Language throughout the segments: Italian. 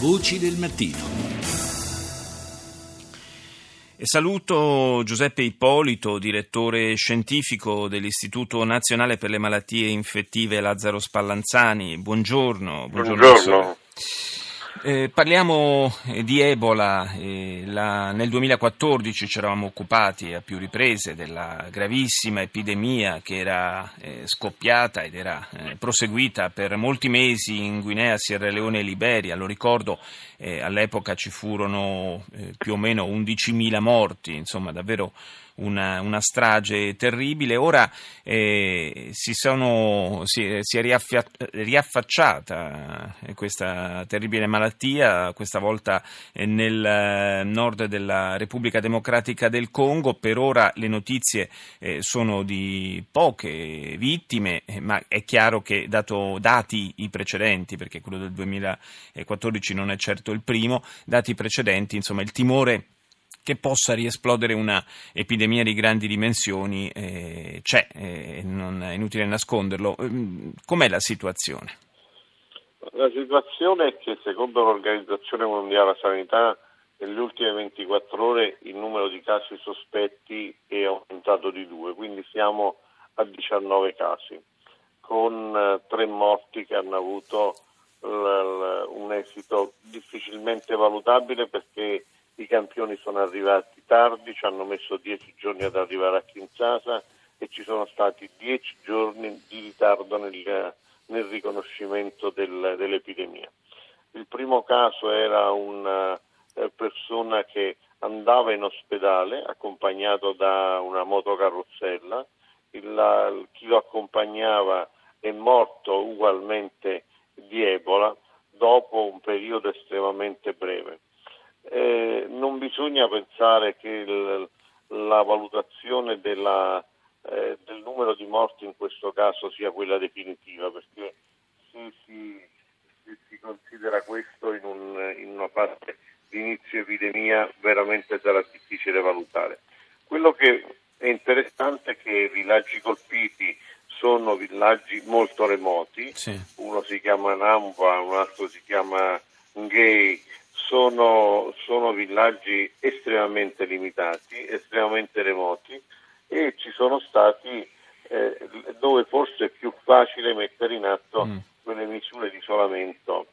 Voci del mattino. E saluto Giuseppe Ippolito, direttore scientifico dell'Istituto Nazionale per le Malattie Infettive Lazzaro Spallanzani. Buongiorno. Buongiorno. buongiorno. Eh, parliamo eh, di Ebola. Eh, la, nel 2014 ci eravamo occupati a più riprese della gravissima epidemia che era eh, scoppiata ed era eh, proseguita per molti mesi in Guinea, Sierra Leone e Liberia. Lo ricordo, eh, all'epoca ci furono più o meno 11.000 morti, insomma davvero una, una strage terribile. Ora eh, si, sono, si, si, è riaffia, riaffacciata questa terribile malattia, questa volta eh, nel eh, nord della Repubblica Democratica del Congo. Per ora le notizie eh, sono di poche vittime, eh, ma è chiaro che dato dati i precedenti, perché quello del 2014 non è certo il primo, dati precedenti, insomma il timore che possa riesplodere una epidemia di grandi dimensioni eh, c'è, eh, non è inutile nasconderlo. Ehm, com'è la situazione? La situazione è che secondo l'Organizzazione Mondiale della Sanità nelle ultime 24 ore il numero di casi sospetti è aumentato di due, quindi siamo a 19 casi, con eh, tre morti che hanno avuto un esito difficilmente valutabile perché i campioni sono arrivati tardi, ci hanno messo dieci giorni ad arrivare a Kinshasa e ci sono stati dieci giorni di ritardo nel, nel riconoscimento del, dell'epidemia. Il primo caso era una eh, persona che andava in ospedale accompagnato da una motocarrozzella, il, chi lo accompagnava è morto ugualmente di Ebola dopo un periodo estremamente breve eh, non bisogna pensare che il, la valutazione della, eh, del numero di morti in questo caso sia quella definitiva, perché se si, se si considera questo in, un, in una fase di inizio epidemia veramente sarà difficile valutare. Quello che è interessante è che i villaggi colpiti sono villaggi molto remoti, sì. uno si chiama Namba, un altro si chiama Ngei, sono, sono villaggi estremamente limitati, estremamente remoti e ci sono stati eh, dove forse è più facile mettere in atto mm. quelle misure di isolamento.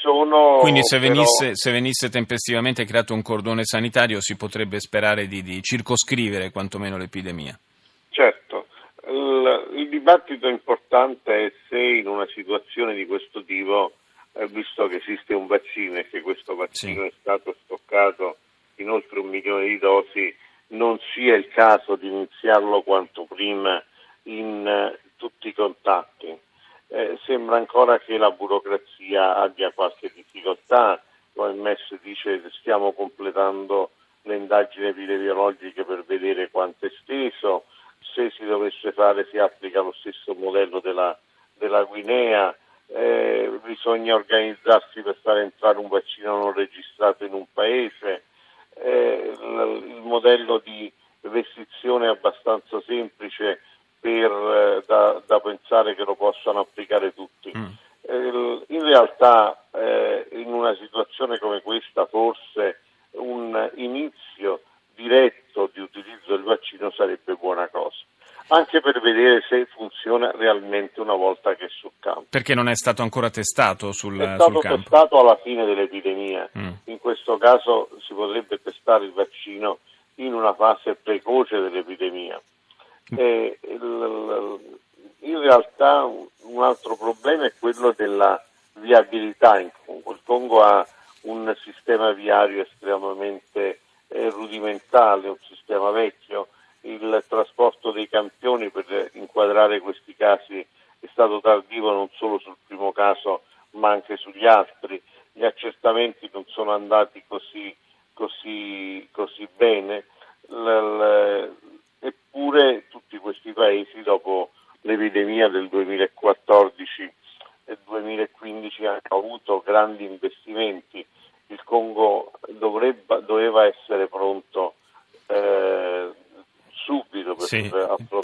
Sono, Quindi se, però... venisse, se, venisse, tempestivamente creato un cordone sanitario si potrebbe sperare di, di circoscrivere quantomeno l'epidemia. Certo, il, il dibattito importante è se in una situazione di questo tipo visto che esiste un vaccino e che questo vaccino sì. è stato stoccato in oltre un milione di dosi, non sia il caso di iniziarlo quanto prima in uh, tutti i contatti. Eh, sembra ancora che la burocrazia abbia qualche difficoltà, l'OMS dice che stiamo completando le indagini epidemiologiche per vedere quanto è esteso, se si dovesse fare si applica lo stesso modello della, della Guinea, eh, bisogna organizzarsi per far entrare un vaccino non registrato in un paese, eh, il modello di restrizione è abbastanza semplice per, eh, da, da, pensare che lo possano applicare tutti. Mm. Eh, in realtà eh, in una situazione come questa forse un inizio diretto di utilizzo del vaccino sarebbe buona cosa anche per vedere se funziona realmente una volta che è sul campo. Perché non è stato ancora testato sul, è stato sul campo? testato alla fine dell'epidemia. Mm. In questo caso si potrebbe testare il vaccino in una fase precoce dell'epidemia. Mm. E, in realtà un altro problema è quello della viabilità in Congo. Il Congo ha un sistema viario estremamente eh, rudimentale, un sistema vecchio il trasporto dei campioni per inquadrare questi casi è stato tardivo non solo sul primo caso ma anche sugli altri. Gli accertamenti non sono andati così, così, così bene, eppure tutti questi paesi dopo l'epidemia del 2014 e 2015 hanno avuto grandi investimenti. Il Congo dovrebbe, doveva essere pronto eh, subito per sì, tipo.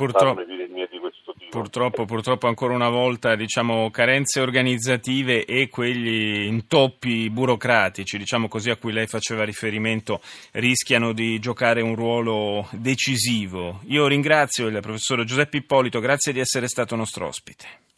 Purtroppo, purtroppo ancora una volta diciamo, carenze organizzative e quegli intoppi burocratici, diciamo così, a cui lei faceva riferimento, rischiano di giocare un ruolo decisivo. Io ringrazio il professor Giuseppe Ippolito, grazie di essere stato nostro ospite.